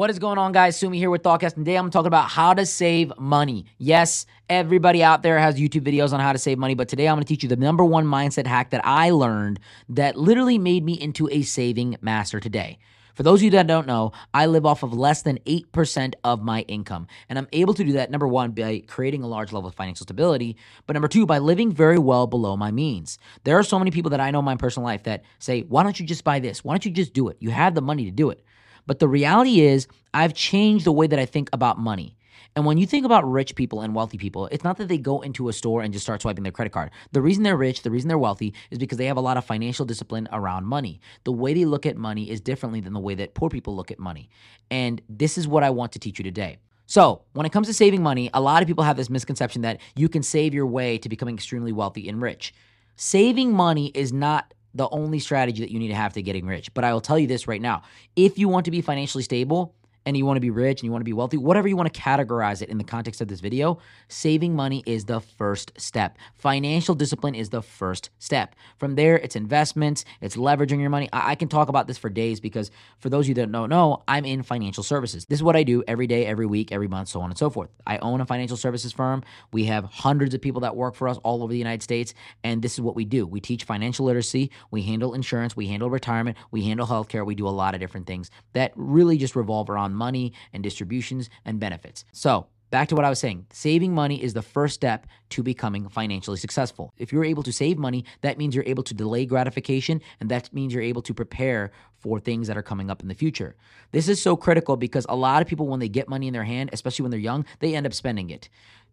What is going on, guys? Sumi here with Thoughtcast. Today I'm talking about how to save money. Yes, everybody out there has YouTube videos on how to save money, but today I'm going to teach you the number one mindset hack that I learned that literally made me into a saving master today. For those of you that don't know, I live off of less than 8% of my income. And I'm able to do that, number one, by creating a large level of financial stability, but number two, by living very well below my means. There are so many people that I know in my personal life that say, why don't you just buy this? Why don't you just do it? You have the money to do it. But the reality is, I've changed the way that I think about money. And when you think about rich people and wealthy people, it's not that they go into a store and just start swiping their credit card. The reason they're rich, the reason they're wealthy is because they have a lot of financial discipline around money. The way they look at money is differently than the way that poor people look at money. And this is what I want to teach you today. So, when it comes to saving money, a lot of people have this misconception that you can save your way to becoming extremely wealthy and rich. Saving money is not the only strategy that you need to have to getting rich. But I will tell you this right now if you want to be financially stable, and you want to be rich and you want to be wealthy, whatever you want to categorize it in the context of this video, saving money is the first step. Financial discipline is the first step. From there, it's investments, it's leveraging your money. I, I can talk about this for days because for those of you that don't know, I'm in financial services. This is what I do every day, every week, every month, so on and so forth. I own a financial services firm. We have hundreds of people that work for us all over the United States, and this is what we do. We teach financial literacy, we handle insurance, we handle retirement, we handle healthcare, we do a lot of different things that really just revolve around money and distributions and benefits. So, back to what I was saying saving money is the first step to becoming financially successful. If you're able to save money, that means you're able to delay gratification, and that means you're able to prepare for things that are coming up in the future. This is so critical because a lot of people, when they get money in their hand, especially when they're young, they end up spending it.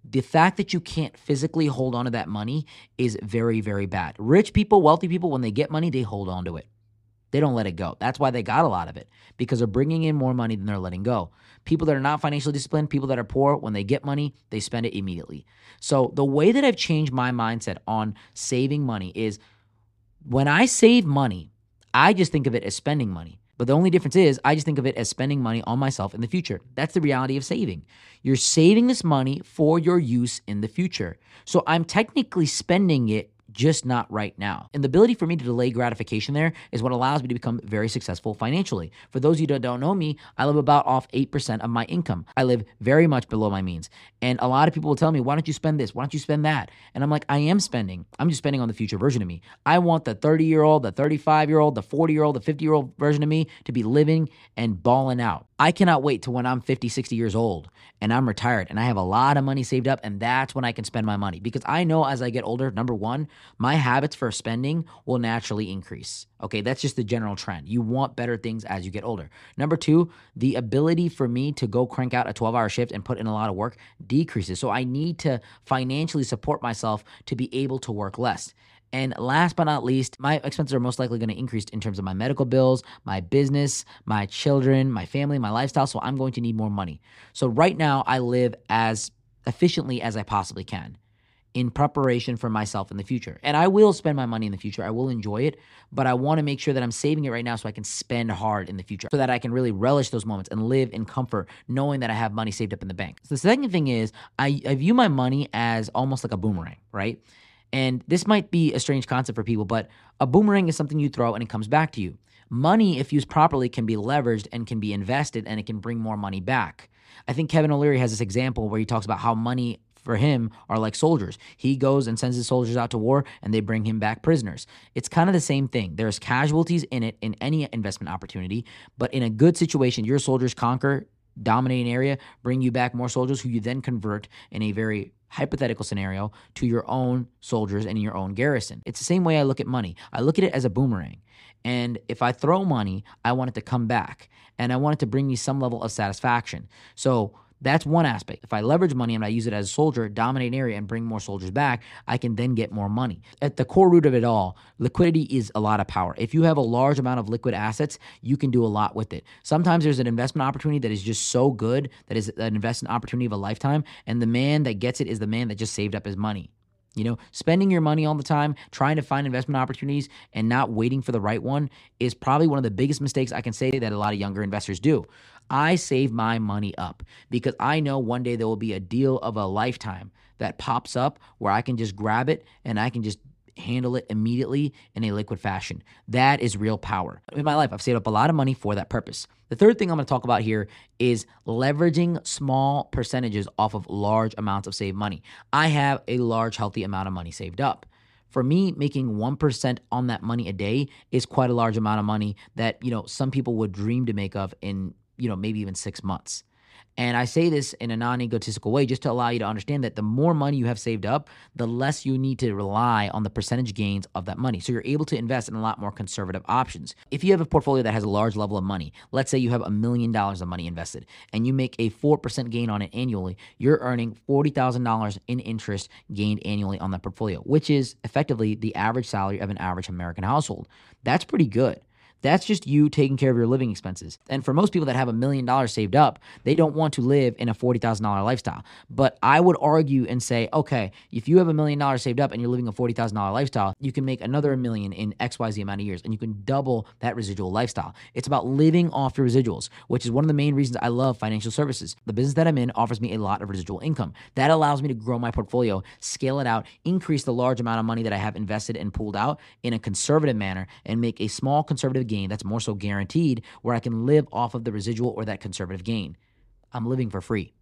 The fact that you can't physically hold on to that money is very, very bad. Rich people, wealthy people, when they get money, they hold on to it. They don't let it go. That's why they got a lot of it because they're bringing in more money than they're letting go. People that are not financially disciplined, people that are poor, when they get money, they spend it immediately. So, the way that I've changed my mindset on saving money is when I save money, I just think of it as spending money. But the only difference is I just think of it as spending money on myself in the future. That's the reality of saving. You're saving this money for your use in the future. So I'm technically spending it just not right now. And the ability for me to delay gratification there is what allows me to become very successful financially. For those of you that don't know me, I live about off 8% of my income. I live very much below my means. And a lot of people will tell me, why don't you spend this? Why don't you spend that? And I'm like, I am spending. I'm just spending on the future version of me. I want the 30 year old, the 35 year old, the 40 year old, the 50 year old version of me to be living and balling out. I cannot wait to when I'm 50, 60 years old and I'm retired and I have a lot of money saved up and that's when I can spend my money because I know as I get older, number 1, my habits for spending will naturally increase. Okay, that's just the general trend. You want better things as you get older. Number 2, the ability for me to go crank out a 12-hour shift and put in a lot of work decreases. So I need to financially support myself to be able to work less. And last but not least, my expenses are most likely going to increase in terms of my medical bills, my business, my children, my family, my lifestyle. So I'm going to need more money. So right now, I live as efficiently as I possibly can in preparation for myself in the future. And I will spend my money in the future. I will enjoy it, but I want to make sure that I'm saving it right now so I can spend hard in the future so that I can really relish those moments and live in comfort knowing that I have money saved up in the bank. So the second thing is I, I view my money as almost like a boomerang, right? And this might be a strange concept for people, but a boomerang is something you throw and it comes back to you. Money, if used properly, can be leveraged and can be invested and it can bring more money back. I think Kevin O'Leary has this example where he talks about how money for him are like soldiers. He goes and sends his soldiers out to war and they bring him back prisoners. It's kind of the same thing. There's casualties in it in any investment opportunity, but in a good situation, your soldiers conquer dominating area, bring you back more soldiers who you then convert in a very hypothetical scenario to your own soldiers and your own garrison. It's the same way I look at money. I look at it as a boomerang. And if I throw money, I want it to come back and I want it to bring me some level of satisfaction. So that's one aspect. If I leverage money and I use it as a soldier, dominate an area, and bring more soldiers back, I can then get more money. At the core root of it all, liquidity is a lot of power. If you have a large amount of liquid assets, you can do a lot with it. Sometimes there's an investment opportunity that is just so good that is an investment opportunity of a lifetime, and the man that gets it is the man that just saved up his money. You know, spending your money all the time, trying to find investment opportunities and not waiting for the right one is probably one of the biggest mistakes I can say that a lot of younger investors do. I save my money up because I know one day there will be a deal of a lifetime that pops up where I can just grab it and I can just handle it immediately in a liquid fashion. That is real power. In my life, I've saved up a lot of money for that purpose. The third thing I'm going to talk about here is leveraging small percentages off of large amounts of saved money. I have a large, healthy amount of money saved up. For me, making 1% on that money a day is quite a large amount of money that, you know, some people would dream to make of in, you know, maybe even six months. And I say this in a non egotistical way just to allow you to understand that the more money you have saved up, the less you need to rely on the percentage gains of that money. So you're able to invest in a lot more conservative options. If you have a portfolio that has a large level of money, let's say you have a million dollars of money invested and you make a 4% gain on it annually, you're earning $40,000 in interest gained annually on that portfolio, which is effectively the average salary of an average American household. That's pretty good. That's just you taking care of your living expenses. And for most people that have a million dollars saved up, they don't want to live in a $40,000 lifestyle. But I would argue and say, okay, if you have a million dollars saved up and you're living a $40,000 lifestyle, you can make another million in XYZ amount of years and you can double that residual lifestyle. It's about living off your residuals, which is one of the main reasons I love financial services. The business that I'm in offers me a lot of residual income. That allows me to grow my portfolio, scale it out, increase the large amount of money that I have invested and pulled out in a conservative manner, and make a small conservative gain that's more so guaranteed where I can live off of the residual or that conservative gain. I'm living for free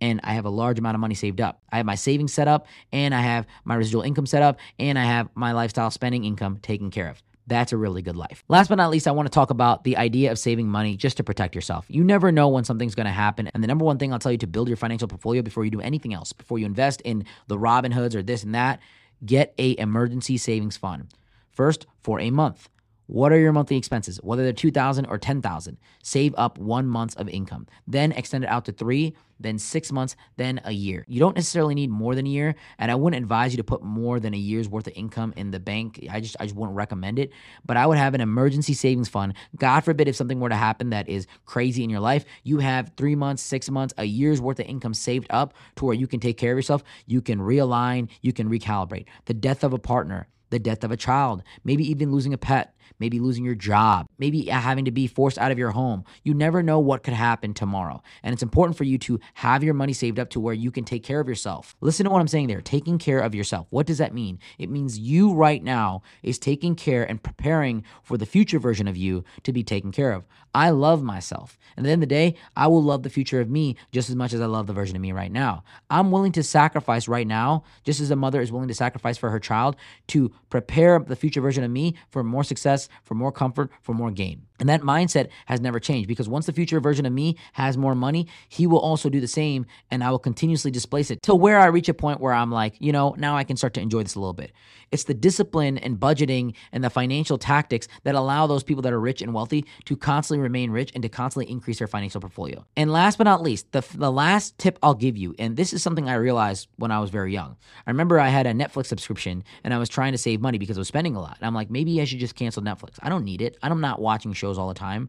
and I have a large amount of money saved up. I have my savings set up and I have my residual income set up and I have my lifestyle spending income taken care of. That's a really good life. Last but not least, I want to talk about the idea of saving money just to protect yourself. You never know when something's going to happen. And the number one thing I'll tell you to build your financial portfolio before you do anything else, before you invest in the Robinhoods or this and that, get a emergency savings fund. First, for a month. What are your monthly expenses? Whether they're 2000 or 10,000, save up 1 month of income. Then extend it out to 3, then 6 months, then a year. You don't necessarily need more than a year, and I wouldn't advise you to put more than a year's worth of income in the bank. I just I just wouldn't recommend it, but I would have an emergency savings fund. God forbid if something were to happen that is crazy in your life, you have 3 months, 6 months, a year's worth of income saved up to where you can take care of yourself, you can realign, you can recalibrate. The death of a partner, the death of a child, maybe even losing a pet, maybe losing your job, maybe having to be forced out of your home. You never know what could happen tomorrow. And it's important for you to have your money saved up to where you can take care of yourself. Listen to what I'm saying there taking care of yourself. What does that mean? It means you right now is taking care and preparing for the future version of you to be taken care of. I love myself. And at the end of the day, I will love the future of me just as much as I love the version of me right now. I'm willing to sacrifice right now, just as a mother is willing to sacrifice for her child to prepare the future version of me for more success, for more comfort, for more gain. And that mindset has never changed because once the future version of me has more money, he will also do the same and I will continuously displace it till where I reach a point where I'm like, you know, now I can start to enjoy this a little bit. It's the discipline and budgeting and the financial tactics that allow those people that are rich and wealthy to constantly remain rich and to constantly increase their financial portfolio. And last but not least, the, the last tip I'll give you, and this is something I realized when I was very young. I remember I had a Netflix subscription and I was trying to save money because I was spending a lot. And I'm like, maybe I should just cancel Netflix. I don't need it. I'm not watching shows shows all the time.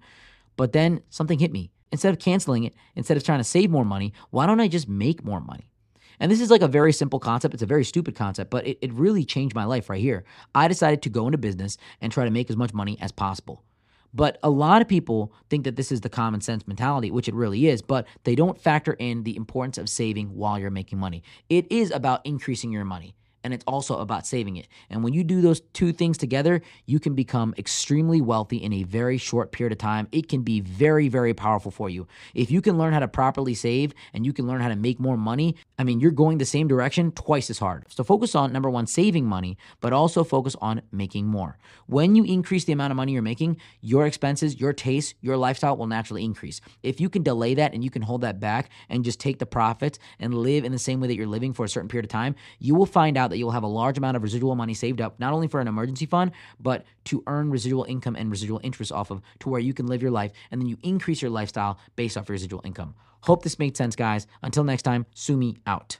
But then something hit me. Instead of canceling it, instead of trying to save more money, why don't I just make more money? And this is like a very simple concept. It's a very stupid concept, but it, it really changed my life right here. I decided to go into business and try to make as much money as possible. But a lot of people think that this is the common sense mentality, which it really is, but they don't factor in the importance of saving while you're making money. It is about increasing your money and it's also about saving it. And when you do those two things together, you can become extremely wealthy in a very short period of time. It can be very, very powerful for you. If you can learn how to properly save and you can learn how to make more money, I mean, you're going the same direction twice as hard. So focus on number one, saving money, but also focus on making more. When you increase the amount of money you're making, your expenses, your taste, your lifestyle will naturally increase. If you can delay that and you can hold that back and just take the profits and live in the same way that you're living for a certain period of time, you will find out that that you'll have a large amount of residual money saved up, not only for an emergency fund, but to earn residual income and residual interest off of to where you can live your life and then you increase your lifestyle based off your residual income. Hope this made sense, guys. Until next time, Sumi out.